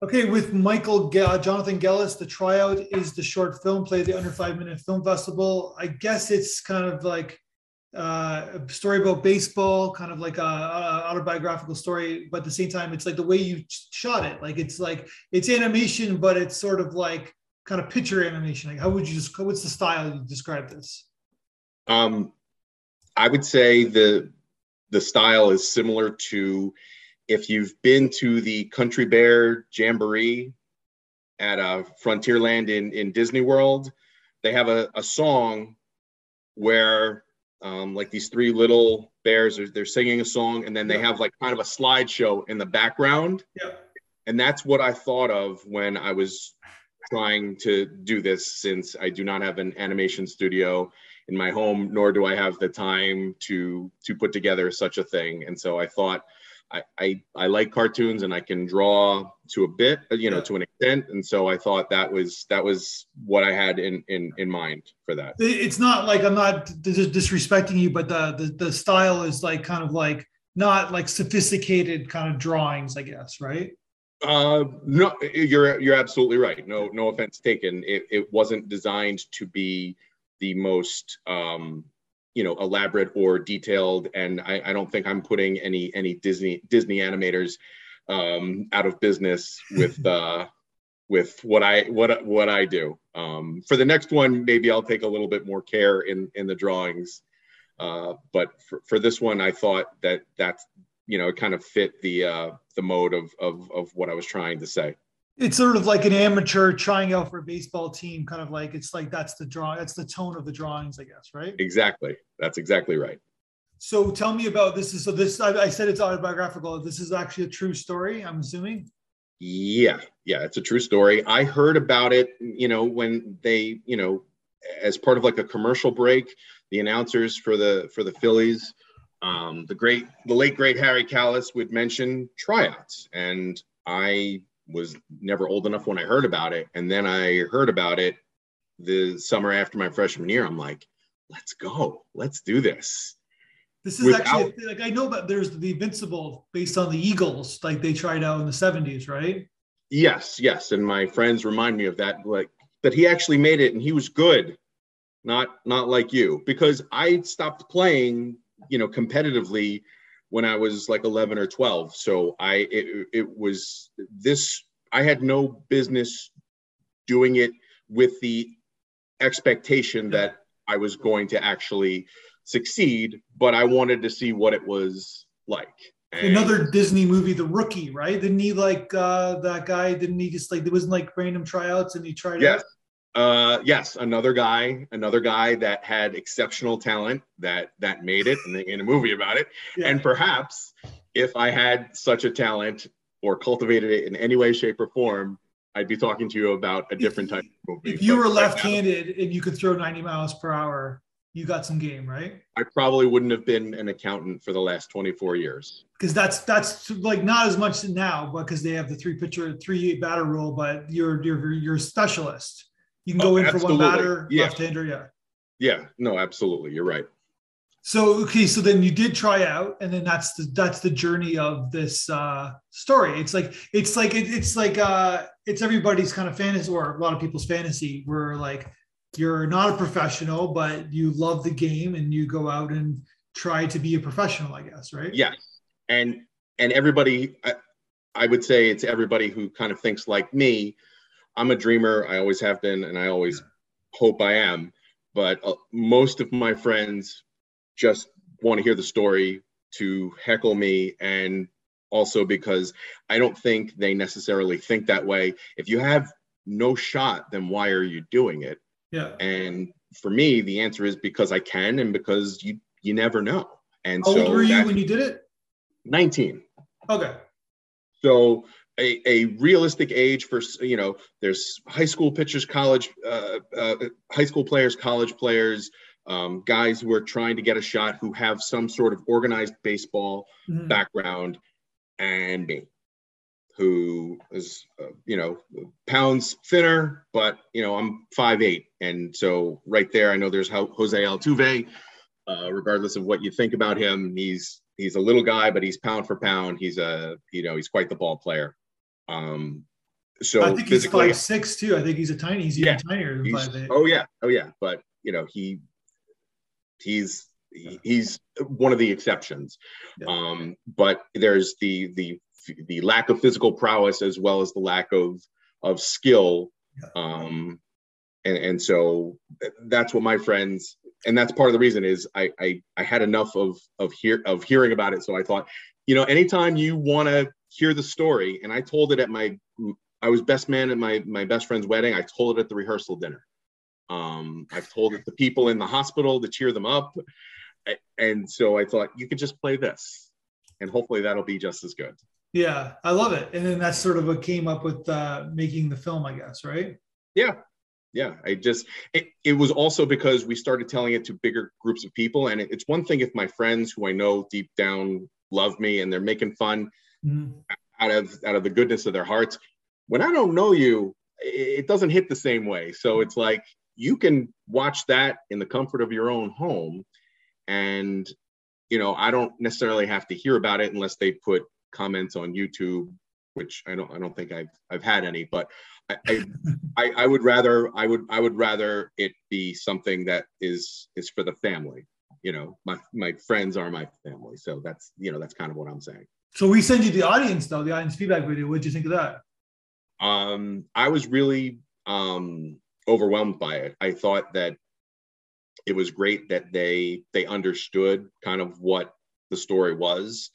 Okay, with Michael Ge- Jonathan Gellis, the tryout is the short film play, the Under Five Minute Film Festival. I guess it's kind of like uh, a story about baseball, kind of like a, a, autobiographical story, but at the same time, it's like the way you shot it. Like it's like it's animation, but it's sort of like kind of picture animation. Like how would you just what's the style you describe this? Um, I would say the the style is similar to if you've been to the Country Bear Jamboree at uh, Frontierland in, in Disney World, they have a, a song where um, like these three little bears are they're singing a song and then they have like kind of a slideshow in the background. Yeah. And that's what I thought of when I was trying to do this since I do not have an animation studio in my home, nor do I have the time to to put together such a thing. And so I thought I, I, I like cartoons and I can draw to a bit, you know, yeah. to an extent. And so I thought that was that was what I had in in in mind for that. It's not like I'm not disrespecting you, but the the, the style is like kind of like not like sophisticated kind of drawings, I guess, right? Uh, no, you're you're absolutely right. No, no offense taken. It, it wasn't designed to be the most um, you know elaborate or detailed and I, I, don't think i'm putting any any disney disney animators um, out of business with uh, with what i what what i do. Um, for the next one maybe i'll take a little bit more care in in the drawings. Uh, but for, for this one i thought that that's you know it kind of fit the uh, the mode of, of of what i was trying to say it's sort of like an amateur trying out for a baseball team kind of like it's like that's the draw that's the tone of the drawings i guess right? Exactly. That's exactly right. So tell me about this is so this I, I, said it's autobiographical. This is actually a true story i'm assuming? Yeah. Yeah it's a true story. I heard about it you know when they you know as part of like a commercial break the announcers for the for the phillies um, the great the late great harry kalas would mention tryouts. And i was never old enough when I heard about it. And then I heard about it the summer after my freshman year. I'm like, let's go, let's do this. This is Without, actually like I know about there's the Invincible based on the Eagles, like they tried out in the 70s, right? Yes, yes. And my friends remind me of that, like, but he actually made it and he was good, not not like you, because I stopped playing, you know, competitively when I was like 11 or 12. So I it, it was this I had no business doing it with the expectation that I was going to actually succeed, but I wanted to see what it was like. And Another Disney movie, The Rookie, right? Didn't he like uh, that guy? Didn't he just like there wasn't like random tryouts and he tried yes. out? Uh, yes, another guy, another guy that had exceptional talent that that made it, and in a movie about it. Yeah. And perhaps if I had such a talent or cultivated it in any way, shape, or form, I'd be talking to you about a different type of movie. If you but were left-handed right now, and you could throw 90 miles per hour, you got some game, right? I probably wouldn't have been an accountant for the last 24 years. Because that's that's like not as much now, but because they have the three pitcher, three batter rule. But you're you're you're a specialist. You can go oh, in absolutely. for one batter, yeah. left-hander, yeah. Yeah, no, absolutely. You're right. So okay, so then you did try out, and then that's the that's the journey of this uh, story. It's like it's like it, it's like uh, it's everybody's kind of fantasy, or a lot of people's fantasy, where like you're not a professional, but you love the game, and you go out and try to be a professional. I guess, right? Yeah, and and everybody, I, I would say it's everybody who kind of thinks like me. I'm a dreamer. I always have been, and I always hope I am. But uh, most of my friends just want to hear the story to heckle me and also because I don't think they necessarily think that way. If you have no shot, then why are you doing it? Yeah. And for me, the answer is because I can and because you you never know. And How so old were you when you did it? 19. Okay. So a, a realistic age for you know there's high school pitchers college uh, uh, high school players college players um, guys who are trying to get a shot who have some sort of organized baseball mm-hmm. background, and me, who is uh, you know pounds thinner, but you know I'm five eight, and so right there I know there's Jose Altuve. Uh, regardless of what you think about him, he's he's a little guy, but he's pound for pound. He's a you know he's quite the ball player. Um, so I think he's five six too. I think he's a tiny. He's even tinier than five eight. Oh yeah, oh yeah. But you know he he's he's one of the exceptions. Yeah. Um, but there's the the the lack of physical prowess as well as the lack of of skill. Yeah. Um, and and so that's what my friends and that's part of the reason is I I, I had enough of of hear of hearing about it. So I thought, you know, anytime you want to hear the story, and I told it at my I was best man at my my best friend's wedding. I told it at the rehearsal dinner. Um, I've told it to people in the hospital to cheer them up. And so I thought you could just play this and hopefully that'll be just as good. Yeah, I love it. And then that's sort of what came up with uh, making the film, I guess, right? Yeah. Yeah. I just, it, it was also because we started telling it to bigger groups of people. And it, it's one thing if my friends who I know deep down love me and they're making fun mm-hmm. out of out of the goodness of their hearts. When I don't know you, it doesn't hit the same way. So it's like you can watch that in the comfort of your own home and you know i don't necessarily have to hear about it unless they put comments on youtube which i don't i don't think i've i've had any but I, I i would rather i would i would rather it be something that is is for the family you know my my friends are my family so that's you know that's kind of what i'm saying so we send you the audience though the audience feedback video. What did you think of that? Um i was really um overwhelmed by it. I thought that it was great that they they understood kind of what the story was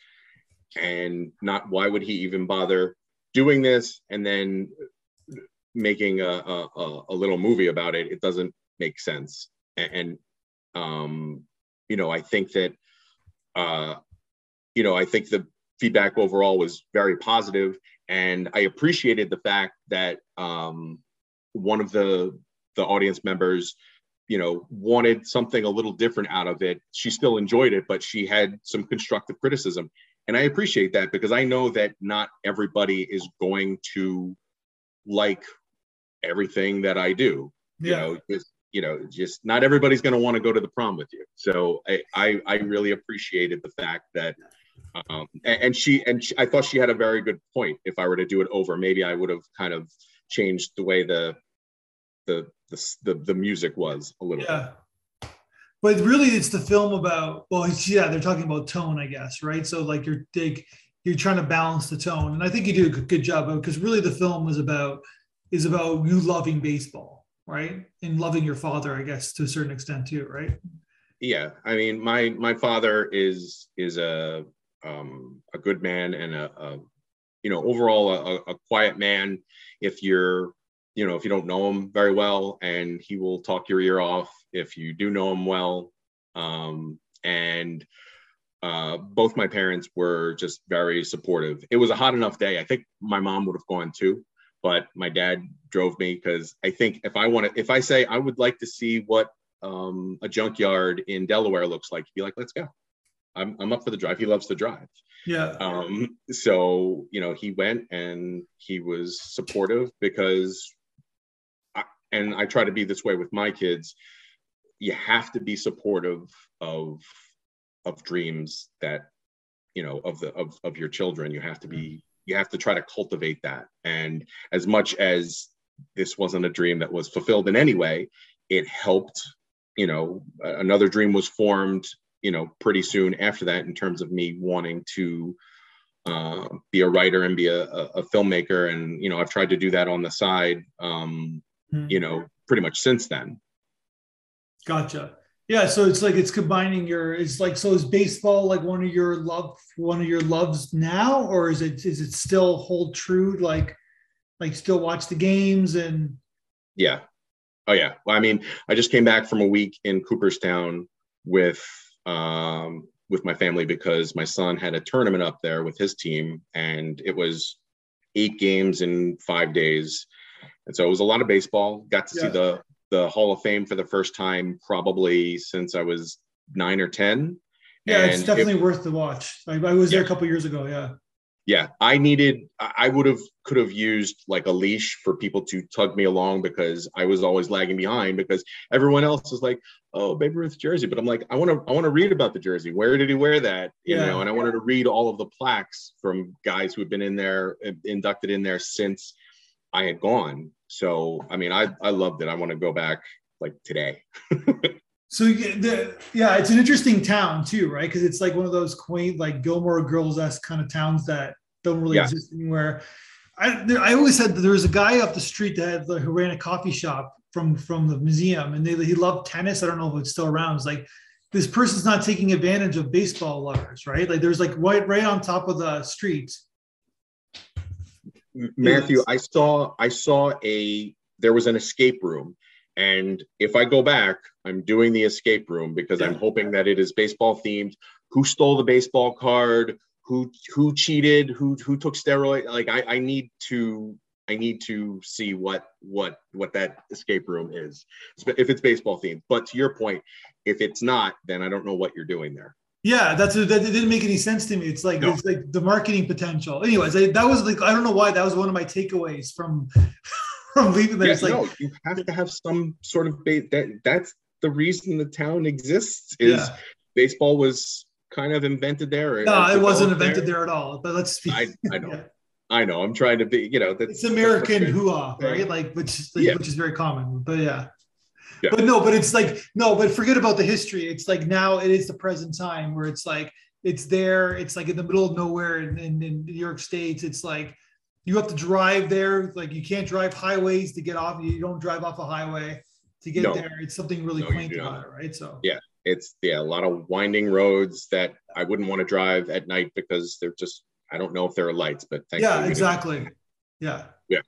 and not why would he even bother doing this and then making a, a, a little movie about it. It doesn't make sense. And, and um you know i think that uh you know i think the feedback overall was very positive and i appreciated the fact that um one of the the audience members you know wanted something a little different out of it. She still enjoyed it but she had some constructive criticism. And i appreciate that because i know that not everybody is going to like everything that i do. Yeah. you know just you know just not everybody's going to want to go to the prom with you. So i i, I really appreciated the fact that um, and, and she and she, i thought she had a very good point. If i were to do it over maybe i would have kind of changed the way the the the the, the music was a little yeah. Bit. but really it's the film about well yeah they're talking about tone i guess right? So like you're dig you're trying to balance the tone. And i think you do a good job of because really the film is about is about you loving baseball right? And loving your father i guess to a certain extent too right? Yeah. I mean my my father is is a um a good man and a, a you know overall a, a quiet man if you're you know, if you don't know him very well, and he will talk your ear off if you do know him well. Um, and uh, both my parents were just very supportive. It was a hot enough day. I think my mom would have gone too, but my dad drove me because I think if I want to, if I say I would like to see what um, a junkyard in Delaware looks like, he'd be like, let's go. I'm, I'm up for the drive. He loves to drive. Yeah. Um, so, you know, he went and he was supportive because and I try to be this way with my kids, you have to be supportive of of dreams that you know of the of, of your children. You have to be you have to try to cultivate that. And as much as this wasn't a dream that was fulfilled in any way, it helped. You know, another dream was formed. You know, pretty soon after that, in terms of me wanting to uh, be a writer and be a, a, filmmaker. And you know, I've tried to do that on the side. Um, mm-hmm. you know, pretty much since then. Gotcha. Yeah, so it's like it's combining your. It's like so. Is baseball like one of your love, one of your loves now, or is it is it still hold true? Like, like still watch the games and. Yeah, oh yeah. Well, I mean, I just came back from a week in Cooperstown with um, with my family because my son had a tournament up there with his team, and it was eight games in five days and so it was a lot of baseball. Got to yeah. see the the Hall of Fame for the first time probably since I was nine or ten. Yeah, and it's definitely it, worth the watch. I, I was yeah. there a couple years ago. Yeah yeah i needed i would have could have used like a leash for people to tug me along because i was always lagging behind because everyone else is like oh babe ruth jersey but i'm like i want to i want to read about the jersey where did he wear that you yeah. know and i wanted to read all of the plaques from guys who have been in there uh, inducted in there since I had gone. So I mean, I I loved it. I want to go back like today. so yeah, the, yeah, it's an interesting town too, right? Because it's like one of those quaint, like Gilmore Girls esque kind of towns that don't really yeah. exist anywhere. I, there, I always said that there was a guy up the street that had, who ran a coffee shop from from the museum, and they, he loved tennis. I don't know if it's still around. It's like this person's not taking advantage of baseball lovers, right? Like there's like right right on top of the street. Matthew, I saw I saw a there was an escape room. And if I go back, I'm doing the escape room because yeah. I'm hoping that it is baseball themed. Who stole the baseball card? Who who cheated? Who who took steroid? Like I, I need to I need to see what what what that escape room is if it's baseball themed. But to your point, if it's not, then I don't know what you're doing there. Yeah, that's that didn't make any sense to me. It's like no. it's like the marketing potential. Anyways, I, that was like I don't know why that was one of my takeaways from from leaving there. Yeah, like, no, you have to have some sort of base. That that's the reason the town exists. Is yeah. baseball was kind of invented there. No, it wasn't invented there. there. at all. But let's speak. I, I know. yeah. I know. I'm trying to be, you know, that's it's American hoo-ha, right? Like, which is, yeah. which is very common. But yeah. yeah. But no, but it's like no, but forget about the history. It's like now it is the present time where it's like it's there. It's like in the middle of nowhere in, in, in New York State. It's like you have to drive there. Like you can't drive highways to get off. You don't drive off a highway to get no. there. It's something really no, quaint about it, right? So yeah, it's yeah a lot of winding roads that I wouldn't want to drive at night because they're just I don't know if there are lights, but thank you. yeah, exactly. Yeah. Yeah.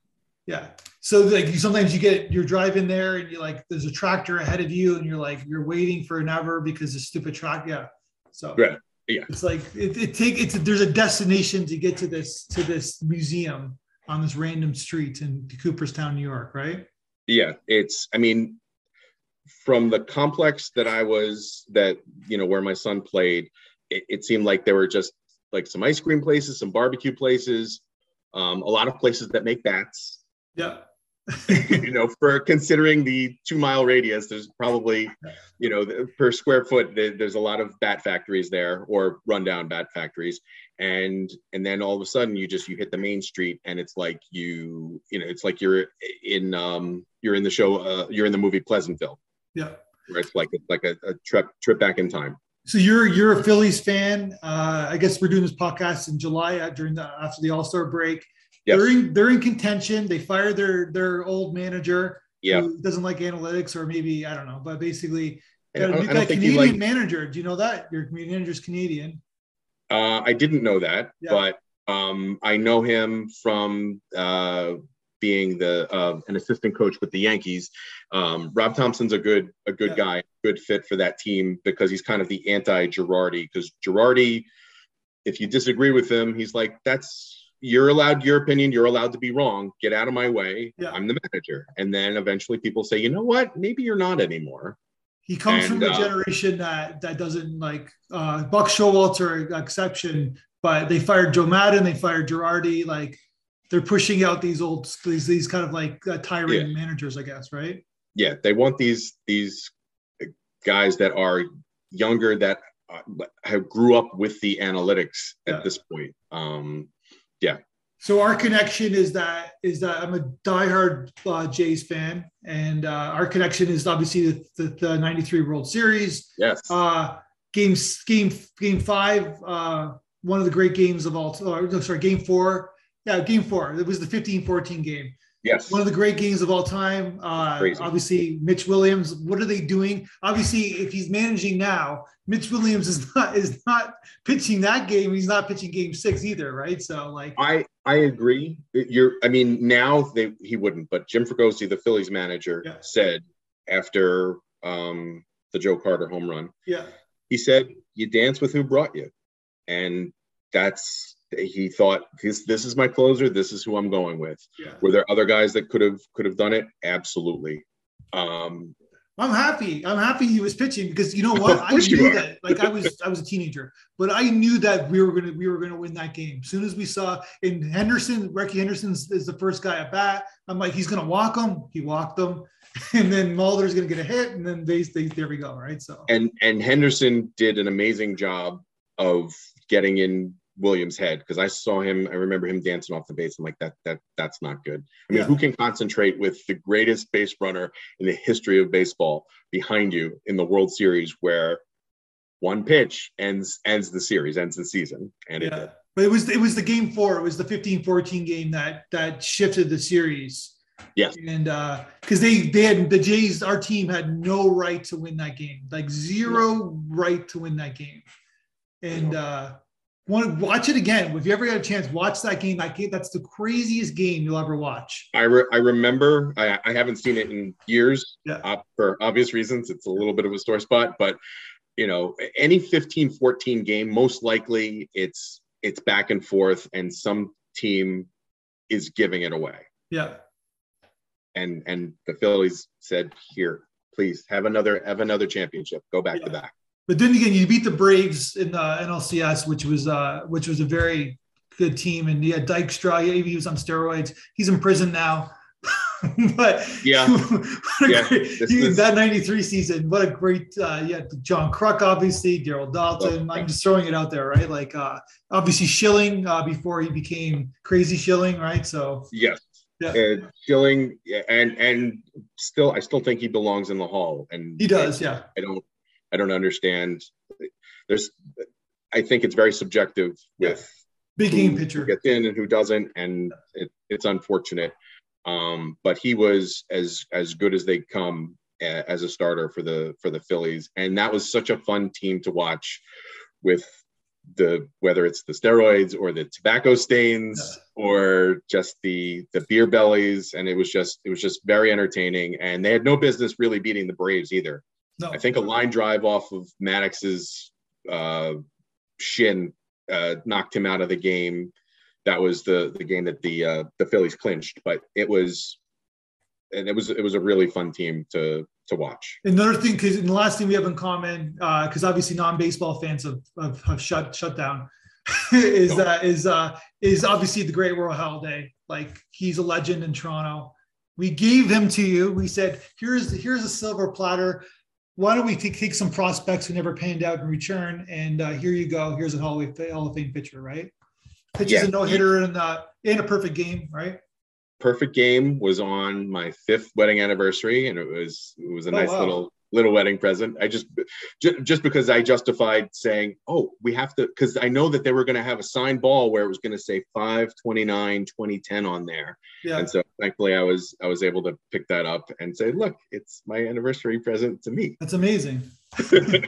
Yeah. So like you sometimes you get you're driving there and you're like there's a tractor ahead of you and you're like you're waiting for an hour because the stupid track. Yeah. So yeah. Yeah. It's like it, it take it's there's a destination to get to this to this museum on this random street in Cooperstown, New York, right? Yeah, it's I mean from the complex that I was that you know where my son played, it, it seemed like there were just like some ice cream places, some barbecue places, um, a lot of places that make bats. Yeah. you know, for considering the two mile radius, there's probably, you know, per square foot, there's a lot of bat factories there or rundown bat factories. And, and then all of a sudden you just, you hit the main street and it's like you, you know, it's like you're in, um, you're in the show, uh, you're in the movie Pleasantville. Yeah. Where it's like, it's like a, a trip, trip back in time. So you're you're a Phillies fan. Uh, I guess we're doing this podcast in July uh, during the after the All Star break. Yes. They're in they're in contention. They fired their their old manager. Yeah. Who doesn't like analytics or maybe I don't know, but basically got a, got a Canadian like, manager. Do you know that your manager's Canadian? Uh, I didn't know that, yeah. but um, I know him from uh, being the uh, an assistant coach with the Yankees. Um, Rob Thomson's a good a good yeah. guy, good fit for that team because he's kind of the anti Girardi. Because Girardi, if you disagree with him, he's like, "That's you're allowed your opinion. You're allowed to be wrong. Get out of my way. Yeah. I'm the manager." And then eventually people say, "You know what? Maybe you're not anymore." He comes and, from the uh, generation that that doesn't like uh, Buck Showalter exception, but they fired Joe Maddon, they fired Girardi, like they're pushing out these old these these kind of like uh, tyrant yeah. managers, I guess, right? Yeah, they want these these guys that are younger that uh, have grew up with the analytics at yeah. this point. Um, yeah. So our connection is that is that I'm a diehard uh, Jays fan, and uh, our connection is obviously the, the, the '93 World Series. Yes. Uh, games game game five, uh, one of the great games of all. Or, sorry, game four yeah, game four. It was the 15 14 game. Yes. One of the great games of all time. Uh, obviously, Mitch Williams. What are they doing? Obviously, if he's managing now, Mitch Williams is not is not pitching that game. He's not pitching game six either, right? So, like, I I agree. You're. I mean, now they, he wouldn't, but Jim Fregosi, the Phillies manager, yeah. said after um, the Joe Carter home run, yeah, he said, "You dance with who brought you," and that's he thought this this is my closer. This is who I'm going with. Yeah. Were there other guys that could have could have done it? Absolutely. Um, I'm happy. I'm happy he was pitching because you know what? I knew that. Like I was, I was a teenager, but I knew that we were gonna, we were gonna win that game. As soon as we saw in Henderson, Rickey Henderson is the first guy at bat. I'm like, he's gonna walk him. He walked them, and then Molitor's gonna get a hit, and then they, they there we go, right? So and and Henderson did an amazing job of getting in Williams' head because I saw him. I remember him dancing off the base. I'm like, that that that's not good. I mean, Yeah. who can concentrate with the greatest base runner in the history of baseball behind you in the World Series, where one pitch ends ends the series, ends the season, and it Yeah. But it was it was the game four. It was the 15-14 game that that shifted the series. Yes. And uh because they they had the Jays, our team had no right to win that game, like zero right to win that game. And uh want to watch it again. If you ever get a chance, watch that game. That game, that's the craziest game you'll ever watch. I, re- I remember I, I haven't seen it in years Yeah. uh, for obvious reasons it's a little bit of a sore spot but you know any 15 14 game most likely it's it's back and forth and some team is giving it away Yeah. and and the phillies said here please have another have another championship go back to back But then again, you beat the Braves in the NLCS, which was uh, which was a very good team. And yeah, Dykstra, yeah, he was on steroids. He's in prison now. but Yeah. Yeah, great- this he- is- that '93 season, what a great uh, yeah, John Kruk, obviously, Daryl Daulton. Oh, I'm just throwing it out there, right? Like uh, obviously Schilling uh, before he became crazy Schilling, right? So yes Yeah. uh, Schilling, yeah, and and still i still think he belongs in the hall and he does, yeah, I don't I don't understand. There's I think it's very subjective with big game pitcher. gets in and who doesn't, and it, it's unfortunate. Um, but he was as as good as they come a, as a starter for the for the Phillies, and that was such a fun team to watch. With the whether it's the steroids or the tobacco stains or just the the beer bellies, and it was just it was just very entertaining. And they had no business really beating the Braves either. No, I think a line drive off of Maddux's uh, shin uh, knocked him out of the game. That was the the game that the uh, the Phillies clinched, but it was and it was it was a really fun team to to watch. Another thing, because the last thing we have in common, because obviously non-baseball fans have, have, have shut shut down, is No. that is uh is obviously the great Roy Halladay. Like he's a legend in Toronto. We gave him to you. We said, here's here's a silver platter. Why don't we take, take some prospects who never panned out in return? And uh, here you go. Here's a Hall of, Hall of Fame pitcher, right? Pitches Yeah. a no hitter and uh, in a perfect game, right? Perfect game was on my fifth wedding anniversary, and it was it was a Oh, nice wow. little little wedding present. I just ju- just because I justified saying, oh, we have to because I know that they were going to have a signed ball where it was going to say 529 2010 on there. Yeah. And so thankfully I was I was able to pick that up and say, look, it's my anniversary present to me. That's amazing.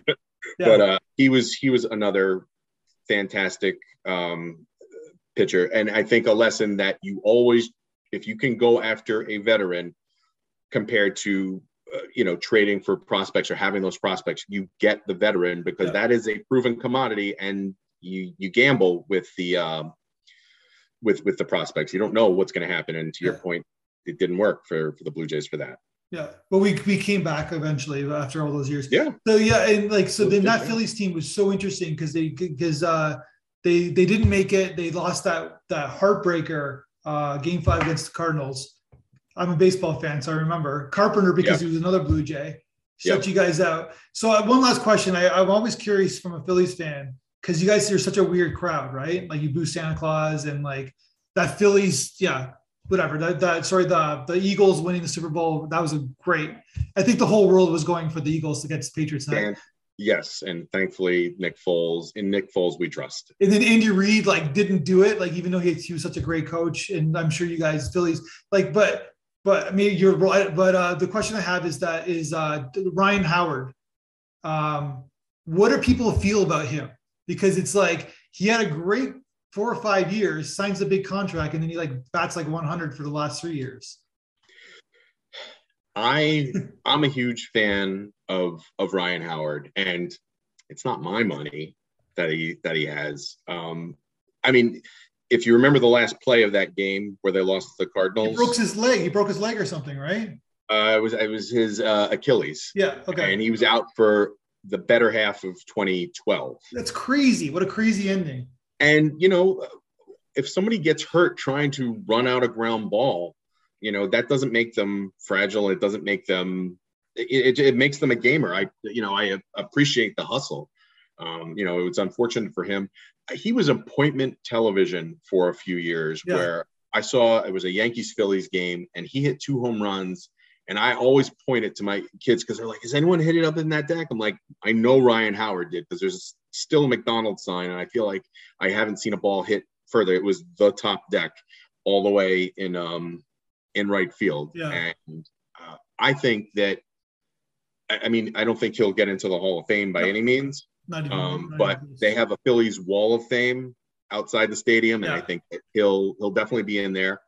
But uh, he was he was another fantastic um, pitcher, and I think a lesson that you always, if you can go after a veteran, compared to you know trading for prospects or having those prospects, you get the veteran because Yeah. that is a proven commodity, and you you gamble with the um, with with the prospects. You don't know what's going to happen, and to your point, it didn't work for for the Blue Jays for that. Yeah, but we we came back eventually after all those years. Yeah. So yeah, and like so then that. Phillies team was so interesting because they because uh they they didn't make it. They lost that that heartbreaker uh game five against the Cardinals. I'm a baseball fan, so I remember Carpenter because he was another Blue Jay. Shut Yep. you guys out. So uh, one last question. I, I'm always curious from a Phillies fan because you guys are such a weird crowd, right? Like you boo Santa Claus and like that Phillies, yeah, whatever. That, that sorry, the the Eagles winning the Super Bowl, that was a great. I think the whole world was going for the Eagles against the Patriots. And yes, and thankfully Nick Foles in Nick Foles we trust. And then Andy Reid like didn't do it, like even though he, he was such a great coach, and I'm sure you guys Phillies like, but but I mean you're right. But uh, the question I have is that is uh, Ryan Howard. Um, what do people feel about him? Because it's like he had a great four or five years, signs a big contract, and then he like bats like 100 for the last three years. I I'm a huge fan of of Ryan Howard, and it's not my money that he that he has. Um, I mean, if you remember the last play of that game where they lost to the He Cardinals, broke his leg. He broke his leg or something, right? uh, it was it was his uh, Achilles, Yeah. Okay. and he was out for the better half of 2012. That's crazy. What a crazy ending. And you know, if somebody gets hurt trying to run out a ground ball, you know that doesn't make them fragile. It doesn't make them. It, it, it makes them a gamer. I you know I appreciate the hustle. Um, you know, it was unfortunate for him. He was appointment television for a few years yeah. where I saw it was a Yankees Phillies game and he hit two home runs. And I always point it to my kids because they're like, "Has anyone hit it up in that deck?" I'm like, "I know Ryan Howard did because there's still a McDonald's sign, and I feel like I haven't seen a ball hit further. It was the top deck all the way in um in right field, yeah. and uh, I think that I mean, I don't think he'll get into the Hall of Fame by no. any means. Not even, um, but they have a Phillies Wall of Fame outside the stadium, and yeah. I think he'll he'll definitely be in there.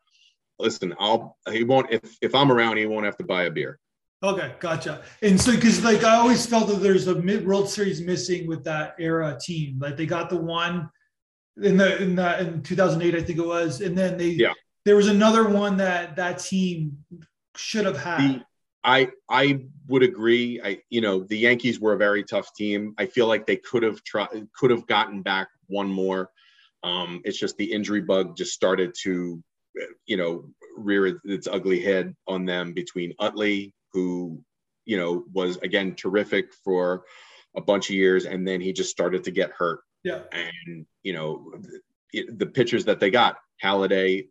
Listen, I'll he won't if if I'm around, he won't have to buy a beer. Okay, gotcha. And so, because like I always felt that there's a mid World Series missing with that era team. Like they got the one in the in the in 2008, I think it was, and then they yeah. there was another one that that team should have had. The, I I would agree. I you know the Yankees were a very tough team. I feel like they could have tried could have gotten back one more. Um, it's just the injury bug just started to you know rear its ugly head on them between Utley, who you know was again terrific for a bunch of years, and then he just started to get hurt. Yeah, and you know the, the pitchers that they got, Halladay,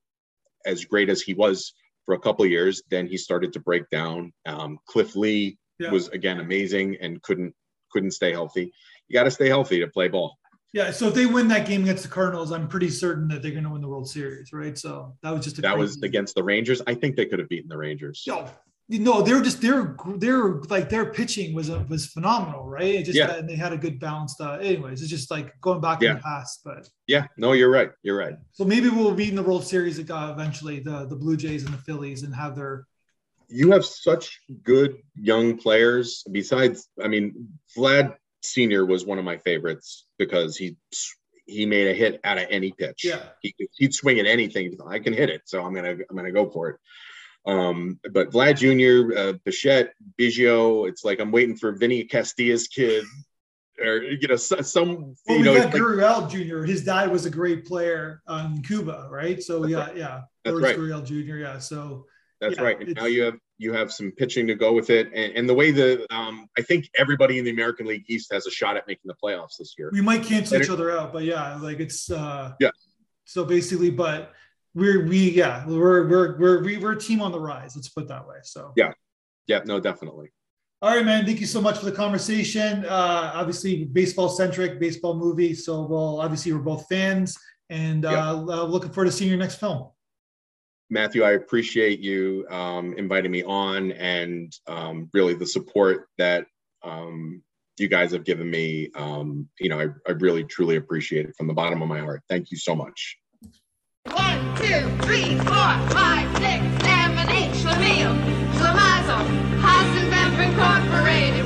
as great as he was for a couple years. Then he started to break down. Um, Cliff Lee yeah. was again amazing and couldn't couldn't stay healthy. You got to stay healthy to play ball. Yeah, so if they win that game against the Cardinals, I'm pretty certain that they're going to win the World Series, right? So that was just that was against the Rangers. I think they could have beaten the Rangers. Yo, no, they're just they're they're like their pitching was a, was phenomenal, right? It just yeah. and they had a good balanced. Uh, anyways, it's just like going back yeah. in the past, but yeah, no, you're right, you're right. So maybe we'll be in the World Series uh, eventually, the the Blue Jays and the Phillies, and have their. You have such good young players. Besides, I mean, Vlad Senior was one of my favorites because he he made a hit out of any pitch. Yeah, he, he'd swing at anything. I can hit it, so I'm gonna I'm gonna go for it. Um, but Vlad Jr., uh, Bichette, Biggio, it's like I'm waiting for Vinny Castilla's kid, or you know, some. Well, you know, got Gurriel Jr. His dad was a great player in Cuba, right? So yeah, right. yeah, that's right. Gurriel Jr. Yeah, so that's yeah, right. And now you have you have some pitching to go with it, and, and the way the um, I think everybody in the American League East has a shot at making the playoffs this year. We might cancel and each it, other out, but yeah, like it's uh, yeah. So basically, but we're we yeah we're we're we're we're a team on the rise. Let's put that way. So yeah, yeah, no, definitely. All right, man. Thank you so much for the conversation. Uh, obviously, baseball centric, baseball movie. So, well, obviously, we're both fans, and uh, uh, looking forward to seeing your next film. Matthew, I appreciate you um, inviting me on, and um, really the support that um, you guys have given me. Um, you know, I, I really truly appreciate it from the bottom of my heart. Thank you so much. One, two, three, four, five, six, seven, eight. Incorporated.